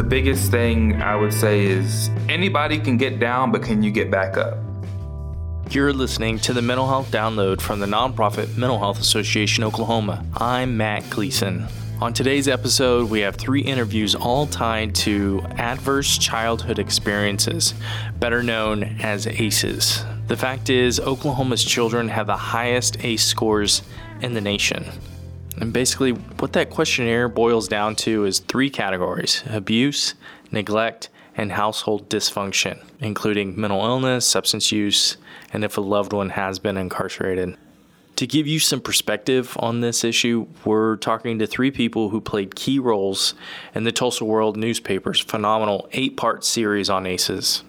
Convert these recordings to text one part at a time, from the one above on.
the biggest thing I would say is anybody can get down, but can you get back up? You're listening to the Mental Health Download from the nonprofit Mental Health Association Oklahoma. I'm Matt Gleason. On today's episode, we have three interviews all tied to adverse childhood experiences, better known as ACEs. The fact is, Oklahoma's children have the highest ACE scores in the nation. And basically, what that questionnaire boils down to is three categories abuse, neglect, and household dysfunction, including mental illness, substance use, and if a loved one has been incarcerated. To give you some perspective on this issue, we're talking to three people who played key roles in the Tulsa World newspaper's phenomenal eight part series on ACEs.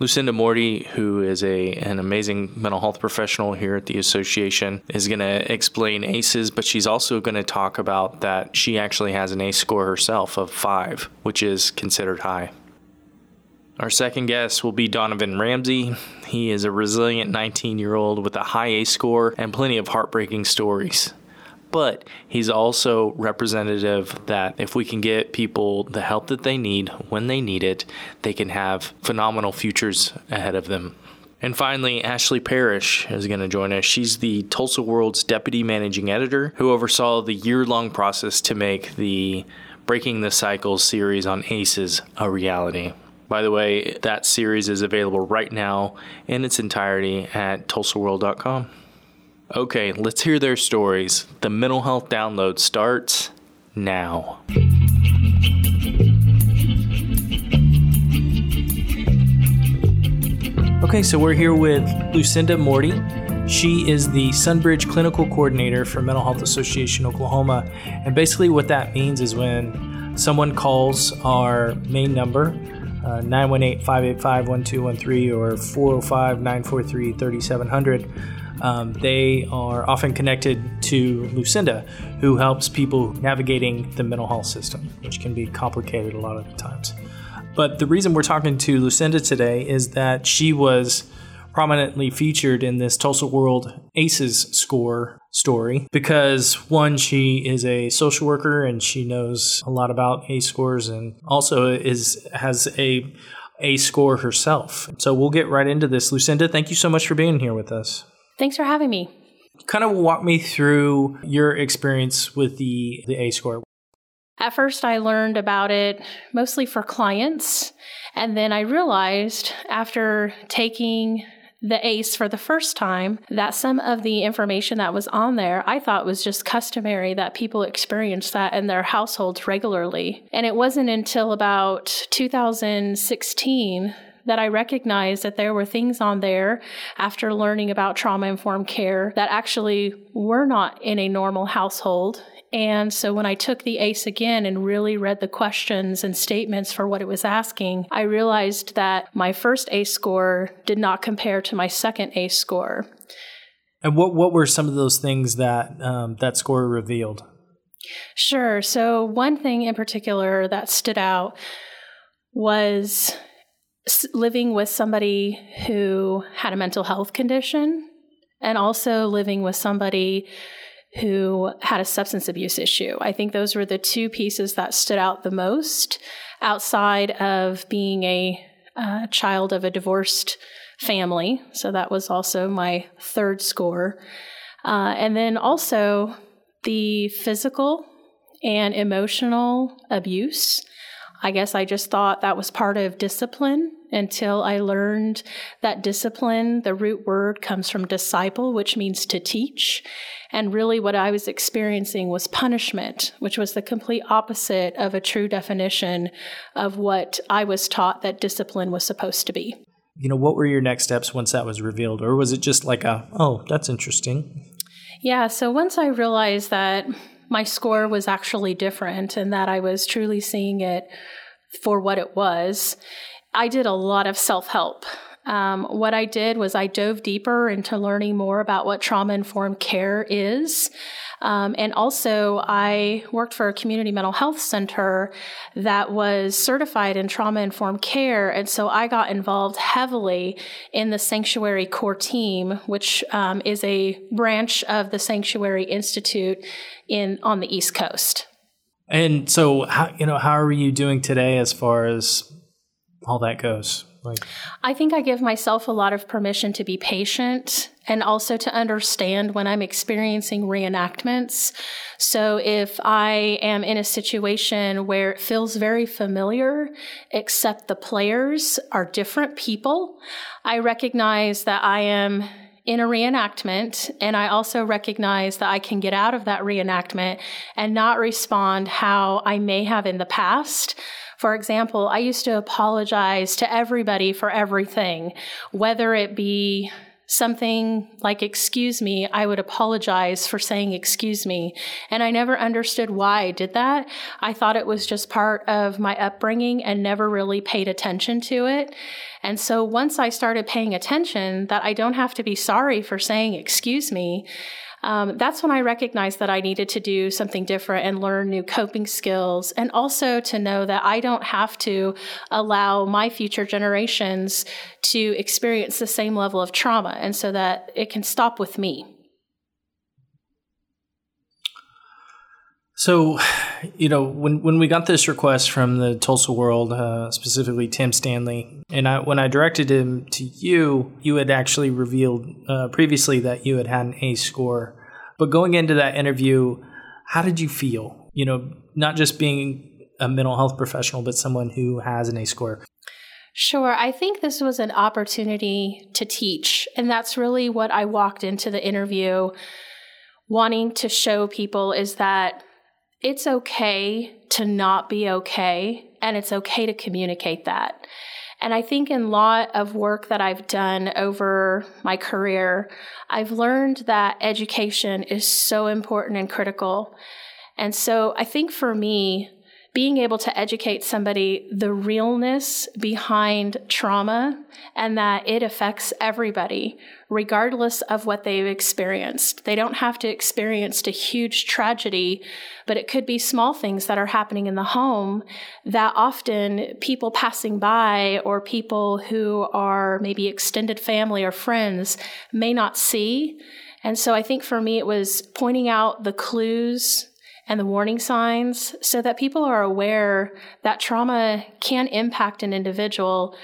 Lucinda Morty, who is a an amazing mental health professional here at the association, is going to explain ACEs, but she's also going to talk about that she actually has an ACE score herself of five, which is considered high. Our second guest will be Donovan Ramsey. He is a resilient 19 year old with a high ACE score and plenty of heartbreaking stories. But he's also representative that if we can get people the help that they need when they need it, they can have phenomenal futures ahead of them. And finally, Ashley Parrish is going to join us. She's the Tulsa World's deputy managing editor who oversaw the year long process to make the Breaking the Cycle series on ACEs a reality. By the way, that series is available right now in its entirety at tulsaworld.com. Okay, let's hear their stories. The mental health download starts now. Okay, so we're here with Lucinda Morty. She is the Sunbridge Clinical Coordinator for Mental Health Association Oklahoma. And basically, what that means is when someone calls our main number, 918 585 1213 or 405 943 3700. Um, they are often connected to Lucinda, who helps people navigating the mental health system, which can be complicated a lot of the times. But the reason we're talking to Lucinda today is that she was prominently featured in this Tulsa World ACEs score story because one, she is a social worker and she knows a lot about ACE scores and also is has a ACE score herself. So we'll get right into this. Lucinda, thank you so much for being here with us. Thanks for having me. Kind of walk me through your experience with the, the ACE score. At first, I learned about it mostly for clients. And then I realized after taking the ACE for the first time that some of the information that was on there I thought was just customary that people experienced that in their households regularly. And it wasn't until about 2016 that I recognized that there were things on there after learning about trauma informed care that actually were not in a normal household and so when I took the ACE again and really read the questions and statements for what it was asking, I realized that my first ACE score did not compare to my second ACE score. And what, what were some of those things that um, that score revealed? Sure. So, one thing in particular that stood out was living with somebody who had a mental health condition and also living with somebody who had a substance abuse issue. I think those were the two pieces that stood out the most outside of being a uh, child of a divorced family. So that was also my third score. Uh, and then also the physical and emotional abuse. I guess I just thought that was part of discipline until I learned that discipline, the root word comes from disciple, which means to teach. And really, what I was experiencing was punishment, which was the complete opposite of a true definition of what I was taught that discipline was supposed to be. You know, what were your next steps once that was revealed? Or was it just like a, oh, that's interesting? Yeah, so once I realized that my score was actually different and that I was truly seeing it for what it was, I did a lot of self help. Um, what I did was I dove deeper into learning more about what trauma informed care is. Um, and also, I worked for a community mental health center that was certified in trauma informed care. And so I got involved heavily in the Sanctuary Core Team, which um, is a branch of the Sanctuary Institute in, on the East Coast. And so, how, you know, how are you doing today as far as all that goes? Like, I think I give myself a lot of permission to be patient and also to understand when I'm experiencing reenactments. So if I am in a situation where it feels very familiar, except the players are different people, I recognize that I am in a reenactment. And I also recognize that I can get out of that reenactment and not respond how I may have in the past. For example, I used to apologize to everybody for everything, whether it be something like excuse me, I would apologize for saying excuse me. And I never understood why I did that. I thought it was just part of my upbringing and never really paid attention to it. And so once I started paying attention that I don't have to be sorry for saying excuse me, um, that's when I recognized that I needed to do something different and learn new coping skills, and also to know that I don't have to allow my future generations to experience the same level of trauma, and so that it can stop with me. So, you know, when when we got this request from the Tulsa World, uh, specifically Tim Stanley, and I, when I directed him to you, you had actually revealed uh, previously that you had had an ACE score. But going into that interview, how did you feel? You know, not just being a mental health professional, but someone who has an ACE score. Sure. I think this was an opportunity to teach. And that's really what I walked into the interview wanting to show people is that it's okay to not be okay, and it's okay to communicate that. And I think in a lot of work that I've done over my career, I've learned that education is so important and critical. And so I think for me, being able to educate somebody the realness behind trauma and that it affects everybody, regardless of what they've experienced. They don't have to experience a huge tragedy, but it could be small things that are happening in the home that often people passing by or people who are maybe extended family or friends may not see. And so I think for me, it was pointing out the clues and the warning signs so that people are aware that trauma can impact an individual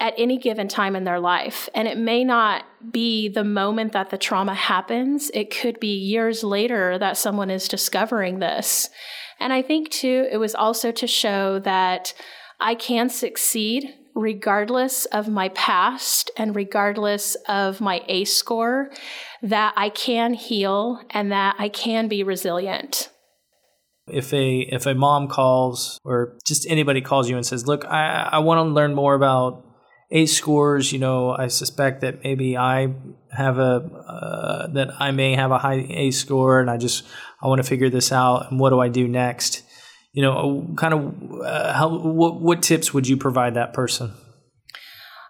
at any given time in their life. And it may not be the moment that the trauma happens, it could be years later that someone is discovering this. And I think, too, it was also to show that I can succeed regardless of my past and regardless of my ACE score, that I can heal and that I can be resilient if a if a mom calls or just anybody calls you and says, "Look, I I want to learn more about ACE scores. You know, I suspect that maybe I have a uh, that I may have a high ACE score, and I just I want to figure this out. And what do I do next? You know, kind of uh, how what what tips would you provide that person?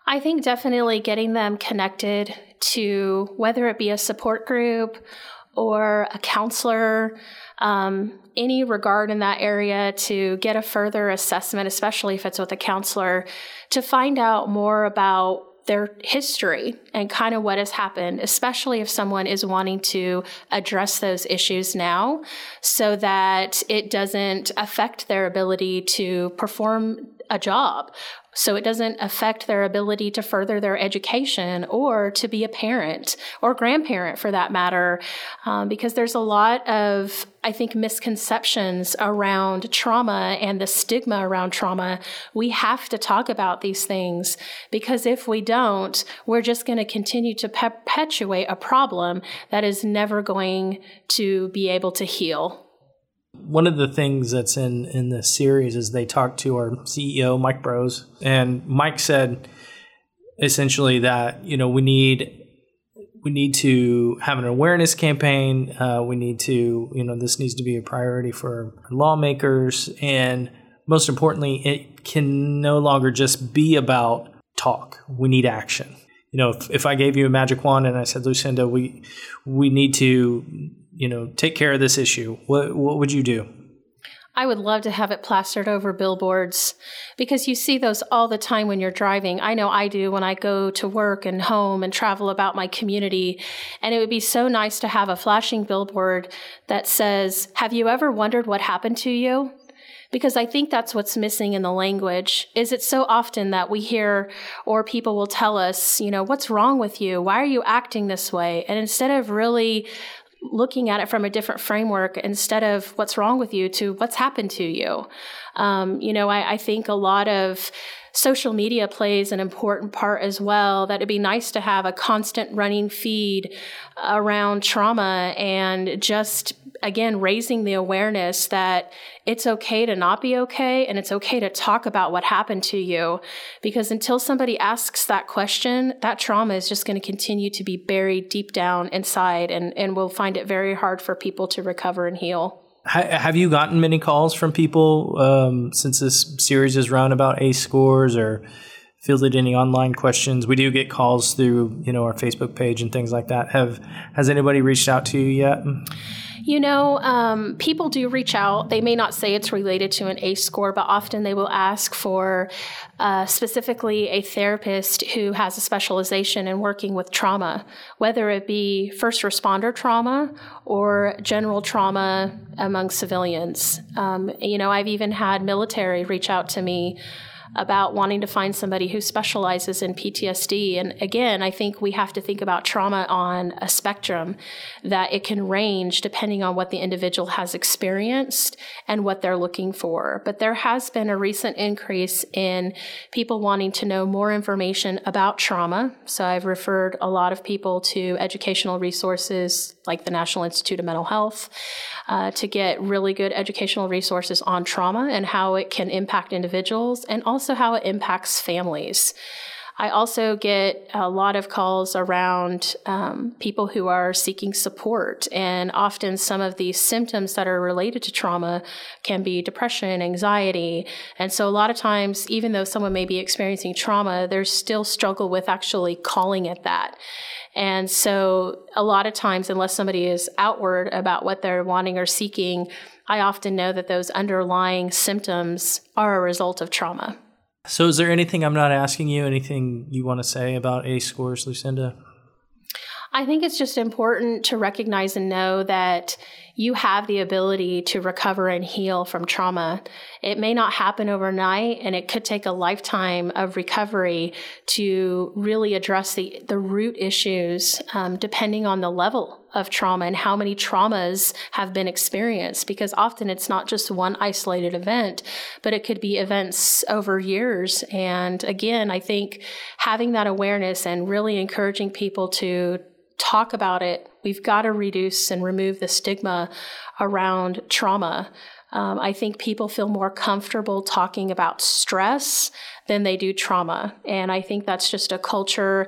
I think definitely getting them connected to whether it be a support group or a counselor, um, any regard in that area to get a further assessment, especially if it's with a counselor, to find out more about their history and kind of what has happened, especially if someone is wanting to address those issues now so that it doesn't affect their ability to perform a job so it doesn't affect their ability to further their education or to be a parent or grandparent for that matter, um, because there's a lot of, I think, misconceptions around trauma and the stigma around trauma. We have to talk about these things because if we don't, we're just going to continue to perpetuate a problem that is never going to be able to heal. One of the things that's in in this series is they talked to our CEO Mike Brose and Mike said essentially that you know we need we need to have an awareness campaign. Uh, we need to you know this needs to be a priority for lawmakers, and most importantly, it can no longer just be about talk. We need action. You know, if, if I gave you a magic wand and I said, Lucinda, we we need to you know, take care of this issue, what what would you do? I would love to have it plastered over billboards because you see those all the time when you're driving. I know I do when I go to work and home and travel about my community. And it would be so nice to have a flashing billboard that says, Have you ever wondered what happened to you? Because I think that's what's missing in the language is it so often that we hear or people will tell us, you know, what's wrong with you? Why are you acting this way? And instead of really looking at it from a different framework instead of what's wrong with you to what's happened to you. Um, you know, I, I think a lot of social media plays an important part as well. That it'd be nice to have a constant running feed around trauma and just again raising the awareness that it's okay to not be okay and it's okay to talk about what happened to you. Because until somebody asks that question that trauma is just going to continue to be buried deep down inside and and we'll find it very hard for people to recover and heal. Have you gotten many calls from people um, since this series is run about ACE scores or fielded any online questions? We do get calls through, you know, our Facebook page and things like that. Have has anybody reached out to you yet? You know, um, people do reach out. They may not say it's related to an ACE score, but often they will ask for uh, specifically a therapist who has a specialization in working with trauma, whether it be first responder trauma or general trauma among civilians. Um, you know, I've even had military reach out to me about wanting to find somebody who specializes in PTSD. And again, I think we have to think about trauma on a spectrum that it can range depending on what the individual has experienced and what they're looking for. But there has been a recent increase in people wanting to know more information about trauma. So I've referred a lot of people to educational resources like the National Institute of Mental Health uh, to get really good educational resources on trauma and how it can impact individuals and also how it impacts families. I also get a lot of calls around um, people who are seeking support, and often some of these symptoms that are related to trauma can be depression, anxiety. And so, a lot of times, even though someone may be experiencing trauma, there's still struggle with actually calling it that. And so, a lot of times, unless somebody is outward about what they're wanting or seeking, I often know that those underlying symptoms are a result of trauma. So, is there anything I'm not asking you? Anything you want to say about ACE scores, Lucinda? I think it's just important to recognize and know that you have the ability to recover and heal from trauma. It may not happen overnight and it could take a lifetime of recovery to really address the, the root issues, um, depending on the level of trauma and how many traumas have been experienced. Because often it's not just one isolated event, but it could be events over years. And again, I think having that awareness and really encouraging people to talk about it. We've got to reduce and remove the stigma around trauma. Um, I think people feel more comfortable talking about stress than they do trauma, and I think that's just a culture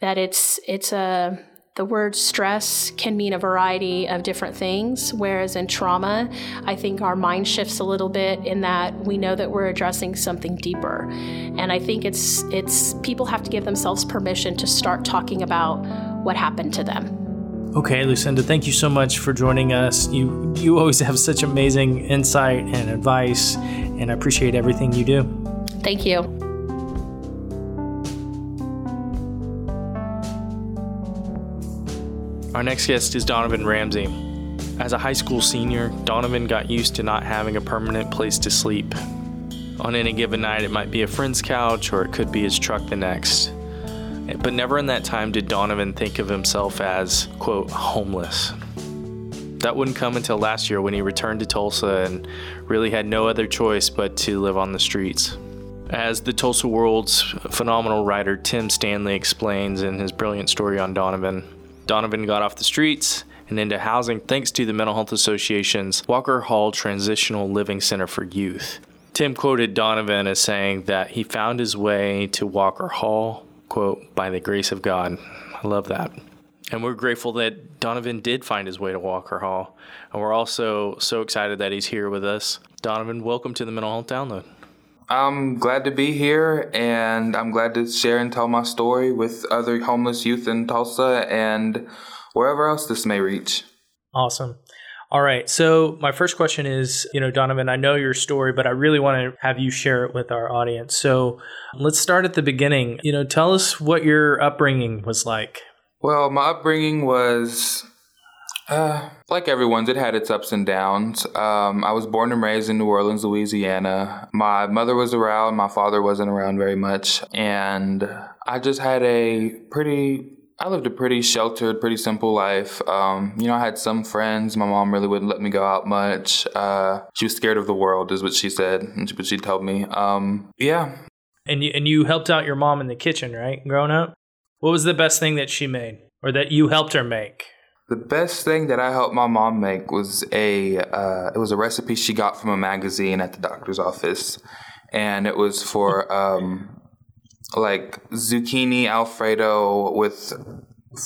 that it's it's a the word stress can mean a variety of different things, whereas in trauma, I think our mind shifts a little bit in that we know that we're addressing something deeper. And I think it's it's people have to give themselves permission to start talking about what happened to them. Okay, Lucinda, thank you so much for joining us. You you always have such amazing insight and advice, and I appreciate everything you do. Thank you. Our next guest is Donovan Ramsey. As a high school senior, Donovan got used to not having a permanent place to sleep. On any given night, it might be a friend's couch or it could be his truck the next. But never in that time did Donovan think of himself as, quote, homeless. That wouldn't come until last year when he returned to Tulsa and really had no other choice but to live on the streets. As the Tulsa World's phenomenal writer Tim Stanley explains in his brilliant story on Donovan, Donovan got off the streets and into housing thanks to the Mental Health Association's Walker Hall Transitional Living Center for Youth. Tim quoted Donovan as saying that he found his way to Walker Hall, quote, by the grace of God. I love that. And we're grateful that Donovan did find his way to Walker Hall. And we're also so excited that he's here with us. Donovan, welcome to the Mental Health Download. I'm glad to be here and I'm glad to share and tell my story with other homeless youth in Tulsa and wherever else this may reach. Awesome. All right. So my first question is, you know, Donovan, I know your story, but I really want to have you share it with our audience. So let's start at the beginning. You know, tell us what your upbringing was like. Well, my upbringing was uh, like everyone's, it had its ups and downs. Um, I was born and raised in New Orleans, Louisiana. My mother was around, my father wasn't around very much, and I just had a pretty I lived a pretty sheltered, pretty simple life. Um, you know, I had some friends. My mom really wouldn't let me go out much. Uh, she was scared of the world, is what she said, and she told me. Um, yeah. And you, and you helped out your mom in the kitchen, right? Growing up, what was the best thing that she made, or that you helped her make? The best thing that I helped my mom make was a uh, it was a recipe she got from a magazine at the doctor's office, and it was for um, like zucchini alfredo with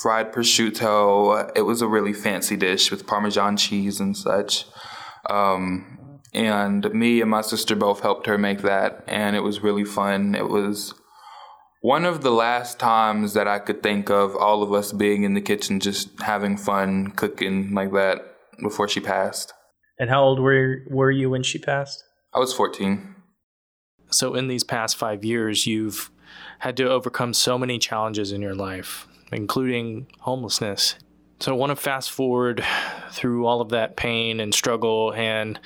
fried prosciutto. It was a really fancy dish with Parmesan cheese and such. Um, and me and my sister both helped her make that, and it was really fun. It was one of the last times that I could think of all of us being in the kitchen just having fun cooking like that before she passed. And how old were were you when she passed? I was 14. So in these past 5 years you've had to overcome so many challenges in your life, including homelessness. So I want to fast forward through all of that pain and struggle and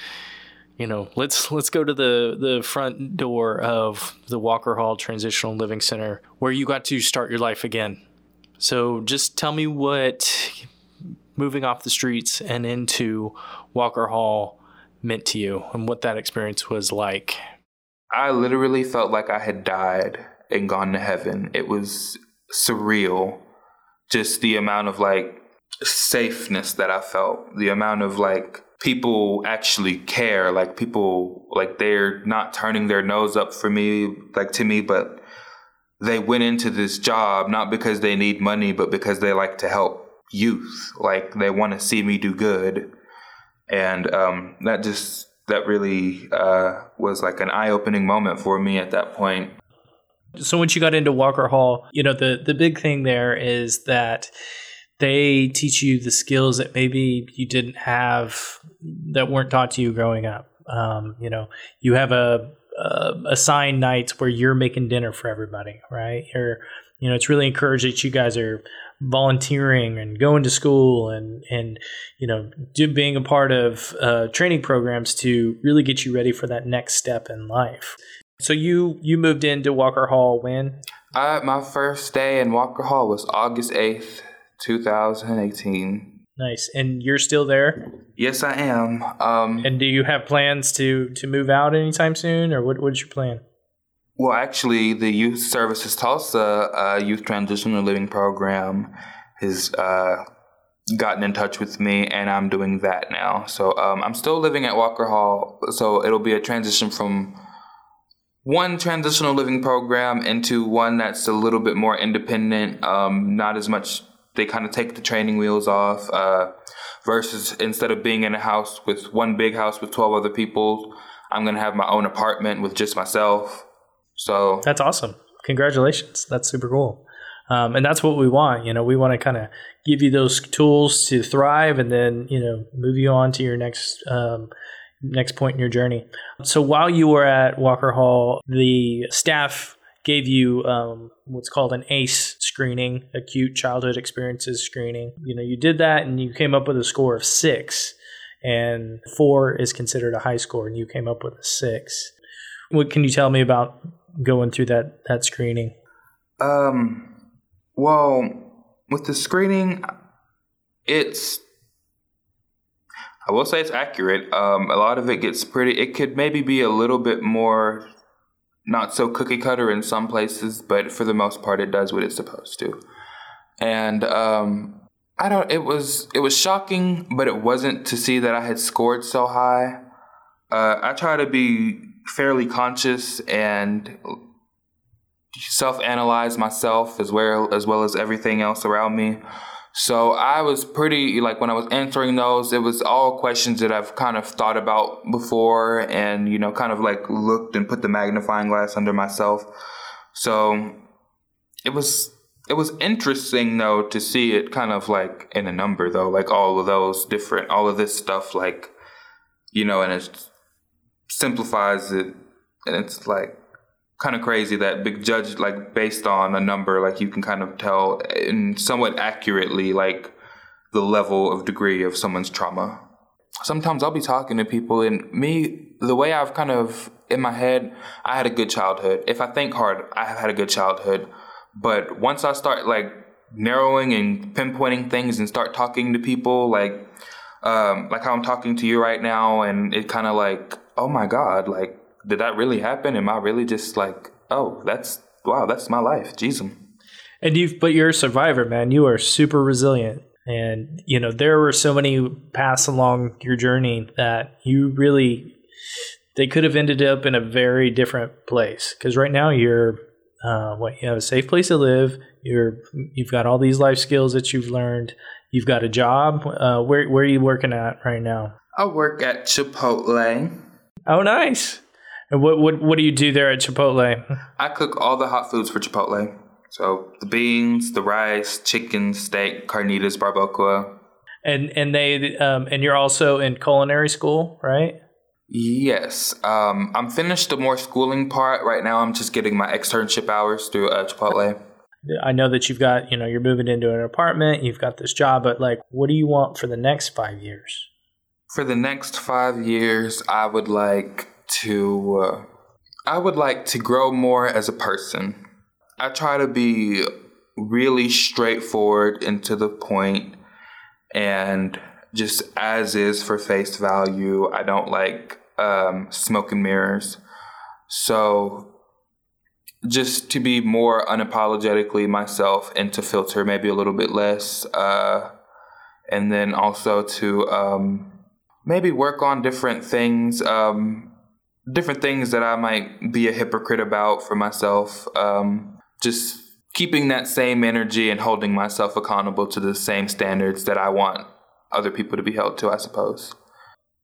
you know, let's let's go to the the front door of the Walker Hall Transitional Living Center where you got to start your life again. So just tell me what moving off the streets and into Walker Hall meant to you and what that experience was like. I literally felt like I had died and gone to heaven. It was surreal. Just the amount of like safeness that I felt, the amount of like people actually care, like people like they're not turning their nose up for me, like to me, but they went into this job not because they need money, but because they like to help youth. Like they want to see me do good. And um, that just that really uh, was like an eye opening moment for me at that point. So once you got into Walker Hall, you know, the, the big thing there is that they teach you the skills that maybe you didn't have that weren't taught to you growing up. Um, you know, you have a, a assigned nights where you're making dinner for everybody, right? You're, you know, it's really encouraged that you guys are volunteering and going to school and and you know do, being a part of uh, training programs to really get you ready for that next step in life. So you you moved into Walker Hall when? Uh, my first day in Walker Hall was August eighth, two thousand eighteen. Nice, and you're still there? Yes, I am. Um, and do you have plans to to move out anytime soon, or what? What's your plan? Well, actually, the Youth Services Tulsa uh, Youth Transitional Living Program has uh, gotten in touch with me, and I'm doing that now. So um, I'm still living at Walker Hall, so it'll be a transition from one transitional living program into one that's a little bit more independent, um, not as much. They kind of take the training wheels off. Uh, versus instead of being in a house with one big house with 12 other people, I'm going to have my own apartment with just myself. So that's awesome. Congratulations. That's super cool. Um, and that's what we want. You know, we want to kind of give you those tools to thrive and then, you know, move you on to your next um, next point in your journey. So while you were at Walker Hall, the staff gave you um, what's called an ACE screening, acute childhood experiences screening. You know, you did that and you came up with a score of six, and four is considered a high score, and you came up with a six. What can you tell me about going through that that screening? Um, well, with the screening, it's I will say it's accurate. Um, a lot of it gets pretty. It could maybe be a little bit more not so cookie cutter in some places, but for the most part, it does what it's supposed to. And um, I don't. It was it was shocking, but it wasn't to see that I had scored so high. Uh, I try to be fairly conscious and self-analyze myself as well as well as everything else around me. So I was pretty like when I was answering those, it was all questions that I've kind of thought about before and you know kind of like looked and put the magnifying glass under myself. So it was it was interesting though to see it kind of like in a number though, like all of those different, all of this stuff, like you know, and it simplifies it, and it's like kind of crazy that big judge like based on a number, like you can kind of tell in somewhat accurately like the level of degree of someone's trauma. Sometimes I'll be talking to people, and me, the way I've kind of in my head, I had a good childhood. If I think hard, I have had a good childhood but once I start like narrowing and pinpointing things and start talking to people, like um, like how I'm talking to you right now, and it kind of like, oh my god, like did that really happen? Am I really just like, oh, that's wow, that's my life, Jesus. And you've, but you're a survivor, man. You are super resilient. And, you know, there were so many paths along your journey that you really, they could have ended up in a very different place. Because right now you're uh, what you have a safe place to live. You're you've got all these life skills that you've learned. You've got a job. Uh, where where are you working at right now? I work at Chipotle. Oh, nice. And what what what do you do there at Chipotle? I cook all the hot foods for Chipotle. So the beans, the rice, chicken, steak, carnitas, barbacoa. And and they um, and you're also in culinary school, right? Yes. Um, I'm finished the more schooling part. Right now, I'm just getting my externship hours through uh, Chipotle. I know that you've got, you know, you're moving into an apartment, you've got this job, but like, what do you want for the next five years? For the next five years, I would like to, uh, I would like to grow more as a person. I try to be really straightforward and to the point and just as is for face value. I don't like um, smoke and mirrors. So just to be more unapologetically myself and to filter maybe a little bit less. Uh, and then also to um, maybe work on different things, um, different things that I might be a hypocrite about for myself. Um, just keeping that same energy and holding myself accountable to the same standards that I want other people to be held to, I suppose.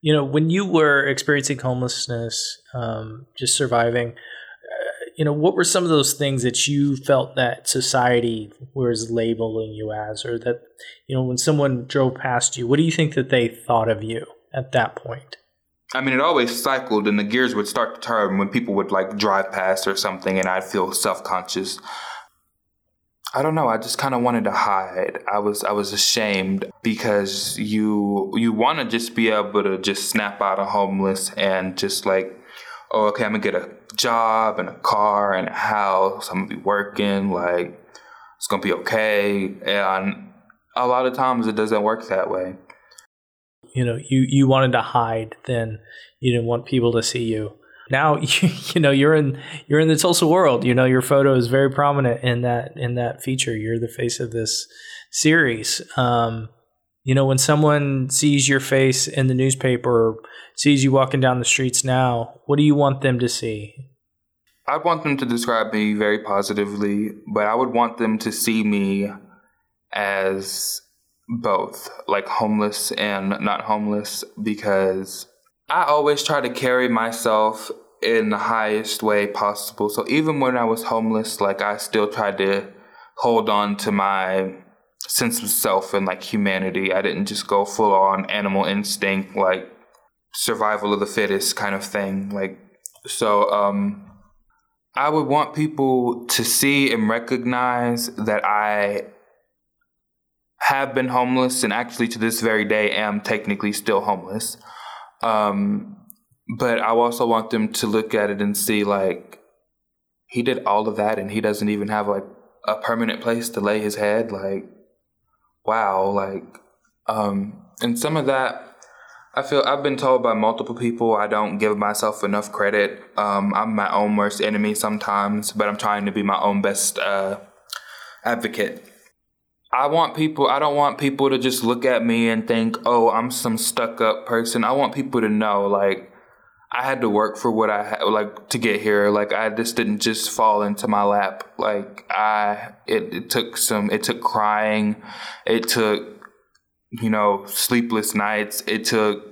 You know, when you were experiencing homelessness, um, just surviving, uh, you know, what were some of those things that you felt that society was labeling you as, or that, you know, when someone drove past you, what do you think that they thought of you at that point? I mean, it always cycled, and the gears would start to turn when people would like drive past or something, and I'd feel self conscious. I don't know. I just kind of wanted to hide. I was I was ashamed because you you want to just be able to just snap out of homeless and just like, oh, okay, I'm gonna get a job and a car and a house. I'm gonna be working. Like it's gonna be okay. And a lot of times it doesn't work that way. You know, you you wanted to hide. Then you didn't want people to see you now you, you know you're in you're in the Tulsa world. You know your photo is very prominent in that in that feature. You're the face of this series. Um, you know when someone sees your face in the newspaper, sees you walking down the streets now, what do you want them to see? I want them to describe me very positively, but I would want them to see me as both, like homeless and not homeless, because I always try to carry myself in the highest way possible. So even when I was homeless, like I still tried to hold on to my sense of self and like humanity. I didn't just go full on animal instinct, like survival of the fittest kind of thing. Like, so, um, I would want people to see and recognize that I have been homeless and actually to this very day am technically still homeless. Um, but I also want them to look at it and see like he did all of that and he doesn't even have like a permanent place to lay his head. Like, wow, like, um, and some of that I feel I've been told by multiple people I don't give myself enough credit. Um, I'm my own worst enemy sometimes, but I'm trying to be my own best uh, advocate. I want people, I don't want people to just look at me and think, oh, I'm some stuck up person. I want people to know, like, I had to work for what I had, like, to get here. Like, I just didn't just fall into my lap. Like, I, it, it took some, it took crying. It took, you know, sleepless nights. It took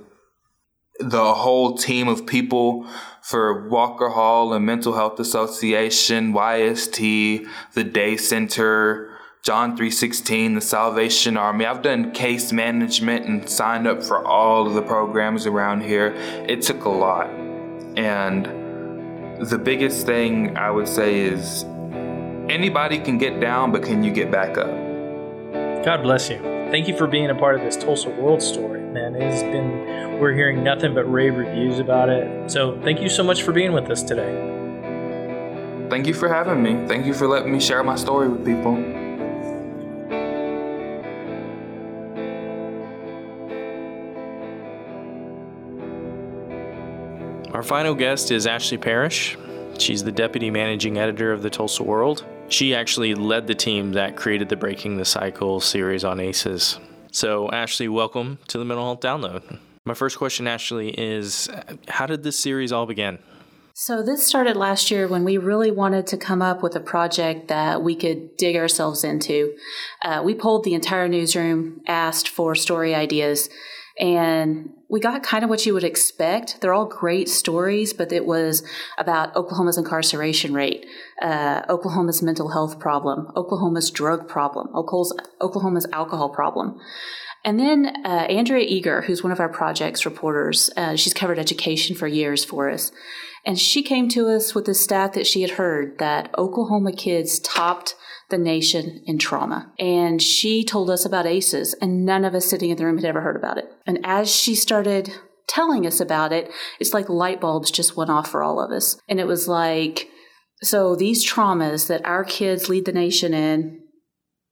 the whole team of people for Walker Hall and Mental Health Association, YST, the Day Center, John 3:16, the Salvation Army. I've done case management and signed up for all of the programs around here. It took a lot. And the biggest thing I would say is anybody can get down, but can you get back up? God bless you. Thank you for being a part of this Tulsa World story, man. It has been, we're hearing nothing but rave reviews about it. So thank you so much for being with us today. Thank you for having me. Thank you for letting me share my story with people. Our final guest is Ashley Parrish. She's the deputy managing editor of the Tulsa World. She actually led the team that created the Breaking the Cycle series on ACEs. So, Ashley, welcome to the Mental Health Download. My first question, Ashley, is how did this series all begin? So, this started last year when we really wanted to come up with a project that we could dig ourselves into. Uh, we polled the entire newsroom, asked for story ideas, and we got kind of what you would expect. They're all great stories, but it was about Oklahoma's incarceration rate, uh, Oklahoma's mental health problem, Oklahoma's drug problem, Oklahoma's, alcohol problem. And then uh, Andrea Eger, who's one of our projects reporters, uh, she's covered education for years for us. And she came to us with a stat that she had heard that Oklahoma kids topped the nation in trauma. And she told us about ACEs, and none of us sitting in the room had ever heard about it. And as she started telling us about it, it's like light bulbs just went off for all of us. And it was like, so these traumas that our kids lead the nation in,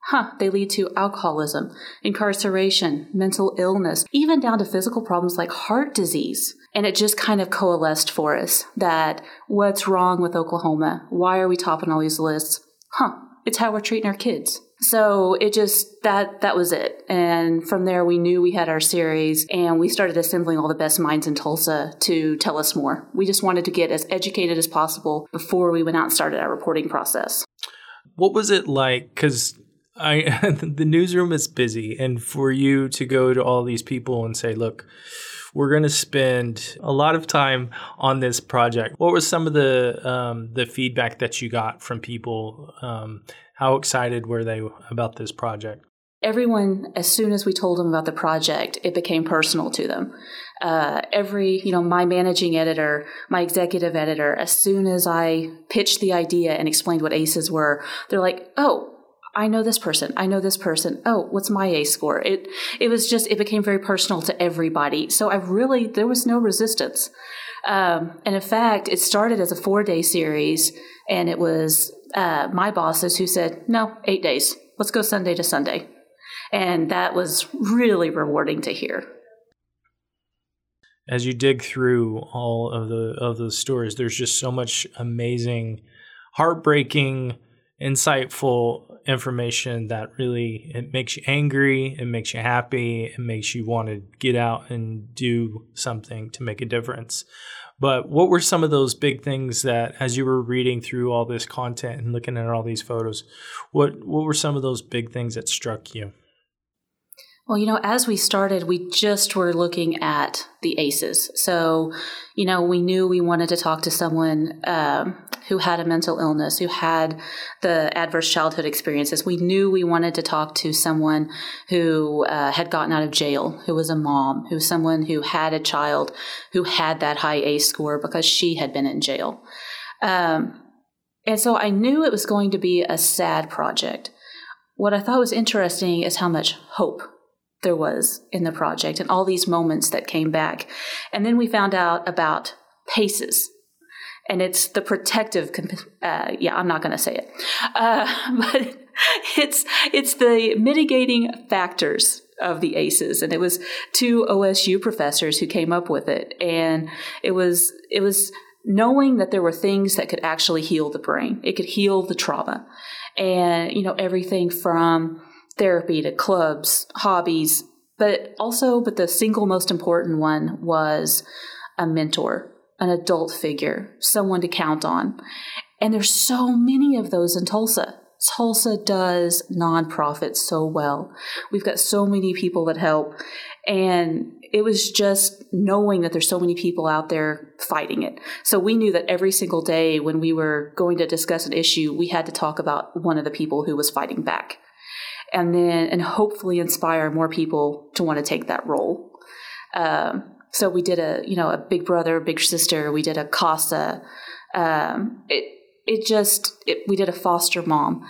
huh, they lead to alcoholism, incarceration, mental illness, even down to physical problems like heart disease. And it just kind of coalesced for us that what's wrong with Oklahoma? Why are we topping all these lists? Huh, it's how we're treating our kids. So it just that that was it. And from there we knew we had our series and we started assembling all the best minds in Tulsa to tell us more. We just wanted to get as educated as possible before we went out and started our reporting process. What was it like cuz I the newsroom is busy and for you to go to all these people and say, "Look, we're going to spend a lot of time on this project. What was some of the um, the feedback that you got from people? Um, how excited were they about this project? Everyone, as soon as we told them about the project, it became personal to them. Uh, every, you know, my managing editor, my executive editor, as soon as I pitched the idea and explained what ACEs were, they're like, oh, I know this person. I know this person. Oh, what's my ACE score? It it was just it became very personal to everybody. So I really there was no resistance. Um, and in fact, it started as a four day series, and it was uh, my bosses who said, "No, eight days. Let's go Sunday to Sunday," and that was really rewarding to hear. As you dig through all of the of those stories, there's just so much amazing, heartbreaking insightful information that really it makes you angry, it makes you happy, it makes you want to get out and do something to make a difference. But what were some of those big things that as you were reading through all this content and looking at all these photos, what what were some of those big things that struck you? Well, you know, as we started, we just were looking at the ACEs. So, you know, we knew we wanted to talk to someone um, who had a mental illness, who had the adverse childhood experiences. We knew we wanted to talk to someone who uh, had gotten out of jail, who was a mom, who was someone who had a child who had that high ACE score because she had been in jail. Um, and so I knew it was going to be a sad project. What I thought was interesting is how much hope there was in the project and all these moments that came back. And then we found out about PACEs. And it's the protective, uh, yeah, I'm not going to say it, uh, but it's it's the mitigating factors of the ACEs, and it was two OSU professors who came up with it, and it was it was knowing that there were things that could actually heal the brain, it could heal the trauma, and you know everything from therapy to clubs, hobbies, but also, but the single most important one was a mentor, an adult figure, someone to count on. And there's so many of those in Tulsa. Tulsa does nonprofits so well. We've got so many people that help. And it was just knowing that there's so many people out there fighting it. So we knew that every single day when we were going to discuss an issue, we had to talk about one of the people who was fighting back. and then and hopefully inspire more people to want to take that role. Um, so we did a you know a big brother, big sister. We did a CASA. Um, it it just it, we did a foster mom,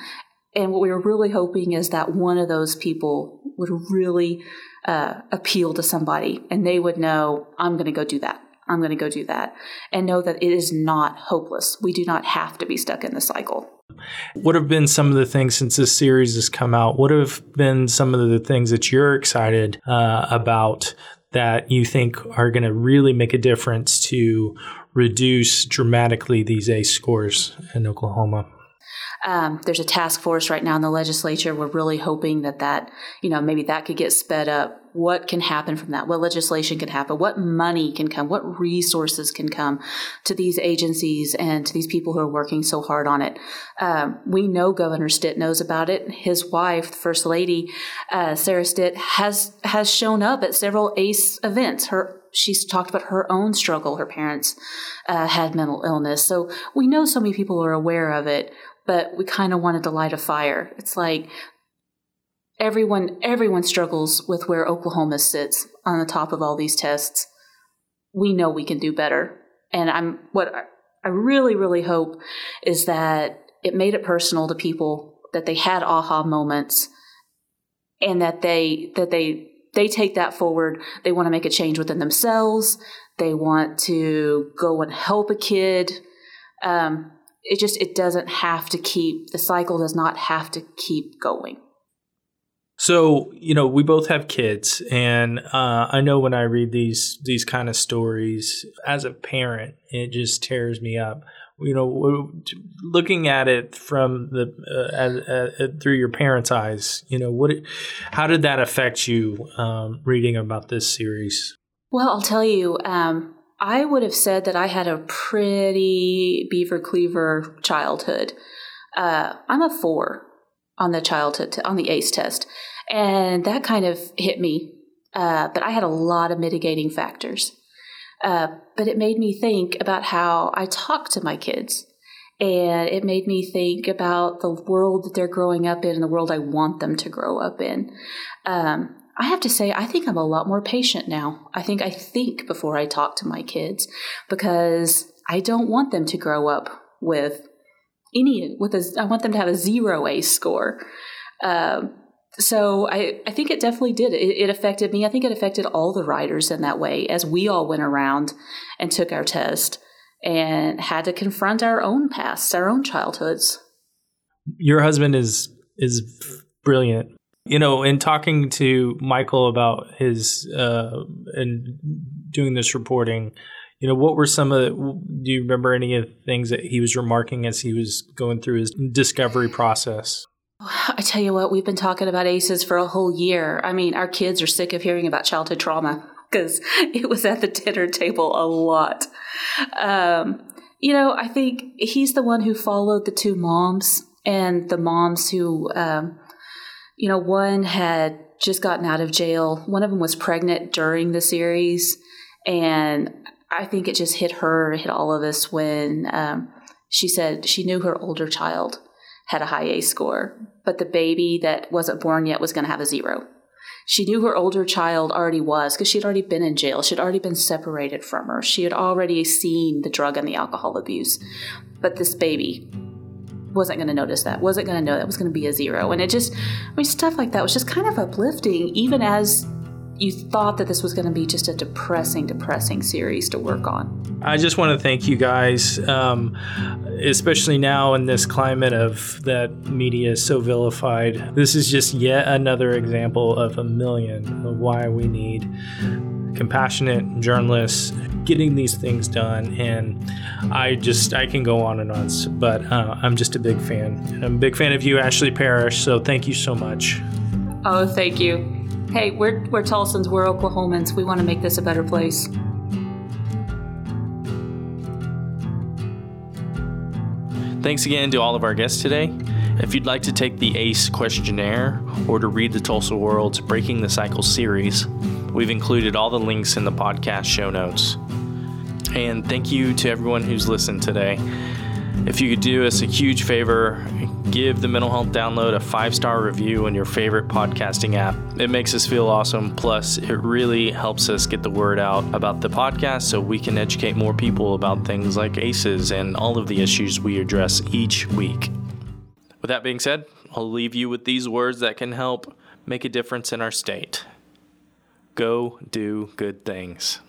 and what we were really hoping is that one of those people would really uh, appeal to somebody, and they would know I'm going to go do that. I'm going to go do that, and know that it is not hopeless. We do not have to be stuck in the cycle. What have been some of the things since this series has come out? What have been some of the things that you're excited uh, about that you think are going to really make a difference to reduce dramatically these ACE scores in Oklahoma? Um, there's a task force right now in the legislature. We're really hoping that that, you know, maybe that could get sped up. What can happen from that? What legislation can happen? What money can come? What resources can come to these agencies and to these people who are working so hard on it? Um, we know Governor Stitt knows about it. His wife, the First Lady, uh, Sarah Stitt, has has shown up at several ACE events. Her she's talked about her own struggle. Her parents uh, had mental illness. So we know so many people are aware of it but we kind of wanted to light a fire. It's like everyone everyone struggles with where Oklahoma sits on the top of all these tests. We know we can do better. And I'm what I really really hope is that it made it personal to people that they had aha moments and that they that they they take that forward. They want to make a change within themselves. They want to go and help a kid. Um, it just it doesn't have to keep the cycle does not have to keep going. So you know we both have kids and uh, i know when i read these these kind of stories as a parent it just tears me up. You know looking at it from the uh, as, uh, through your parents eyes you know what how did that affect you um, reading about this series? Well i'll tell you um, I would have said that I had a pretty beaver cleaver childhood. Uh, I'm a four on the childhood t- on the ACE test, and that kind of hit me. Uh, but I had a lot of mitigating factors. Uh, but it made me think about how I talk to my kids, and it made me think about the world that they're growing up in and the world I want them to grow up in. Um, I have to say, I think I'm a lot more patient now. I think I think before I talk to my kids because I don't want them to grow up with any with a. I want them to have a zero ACE score. Um, so I, I think it definitely did. It, it affected me. I think it affected all the writers in that way as we all went around and took our test and had to confront our own pasts, our own childhoods. Your husband is is brilliant you know, in talking to Michael about his uh, and doing this reporting, you know, what were some of the, do you remember any of the things that he was remarking as he was going through his discovery process? I tell you what, we've been talking about ACEs for a whole year. I mean, our kids are sick of hearing about childhood trauma because it was at the dinner table a lot. Um, you know, I think he's the one who followed the two moms and the moms who um, you know, one had just gotten out of jail. One of them was pregnant during the series. And I think it just hit her, hit all of us when um, she said she knew her older child had a high ACE score, but the baby that wasn't born yet was going to have a zero. She knew her older child already was because she had already been in jail. She had already been separated from her. She had already seen the drug and the alcohol abuse. But this baby wasn't going to notice that, wasn't going to know that was going to be a zero. And it just, I mean, stuff like that was just kind of uplifting, even as you thought that this was going to be just a depressing, depressing series to work on. I just want to thank you guys, um, especially now in this climate of that media is so vilified. This is just yet another example of a million of why we need compassionate journalists getting these things done and i just i can go on and on but uh, i'm just a big fan. And i'm a big fan of you ashley parrish so thank you so much. Oh thank you. Hey we're, we're tulsans we're oklahomans. We want to make this a better place. Thanks again to all of our guests today. If you'd like to take the ACE questionnaire or to read the Tulsa World's Breaking the Cycle series, we've included all the links in the podcast show notes. And thank you to everyone who's listened today. If you could do us a huge favor, give the Mental Health Download a five star review on your favorite podcasting app. It makes us feel awesome. Plus, it really helps us get the word out about the podcast so we can educate more people about things like ACEs and all of the issues we address each week. With that being said, I'll leave you with these words that can help make a difference in our state. Go do good things.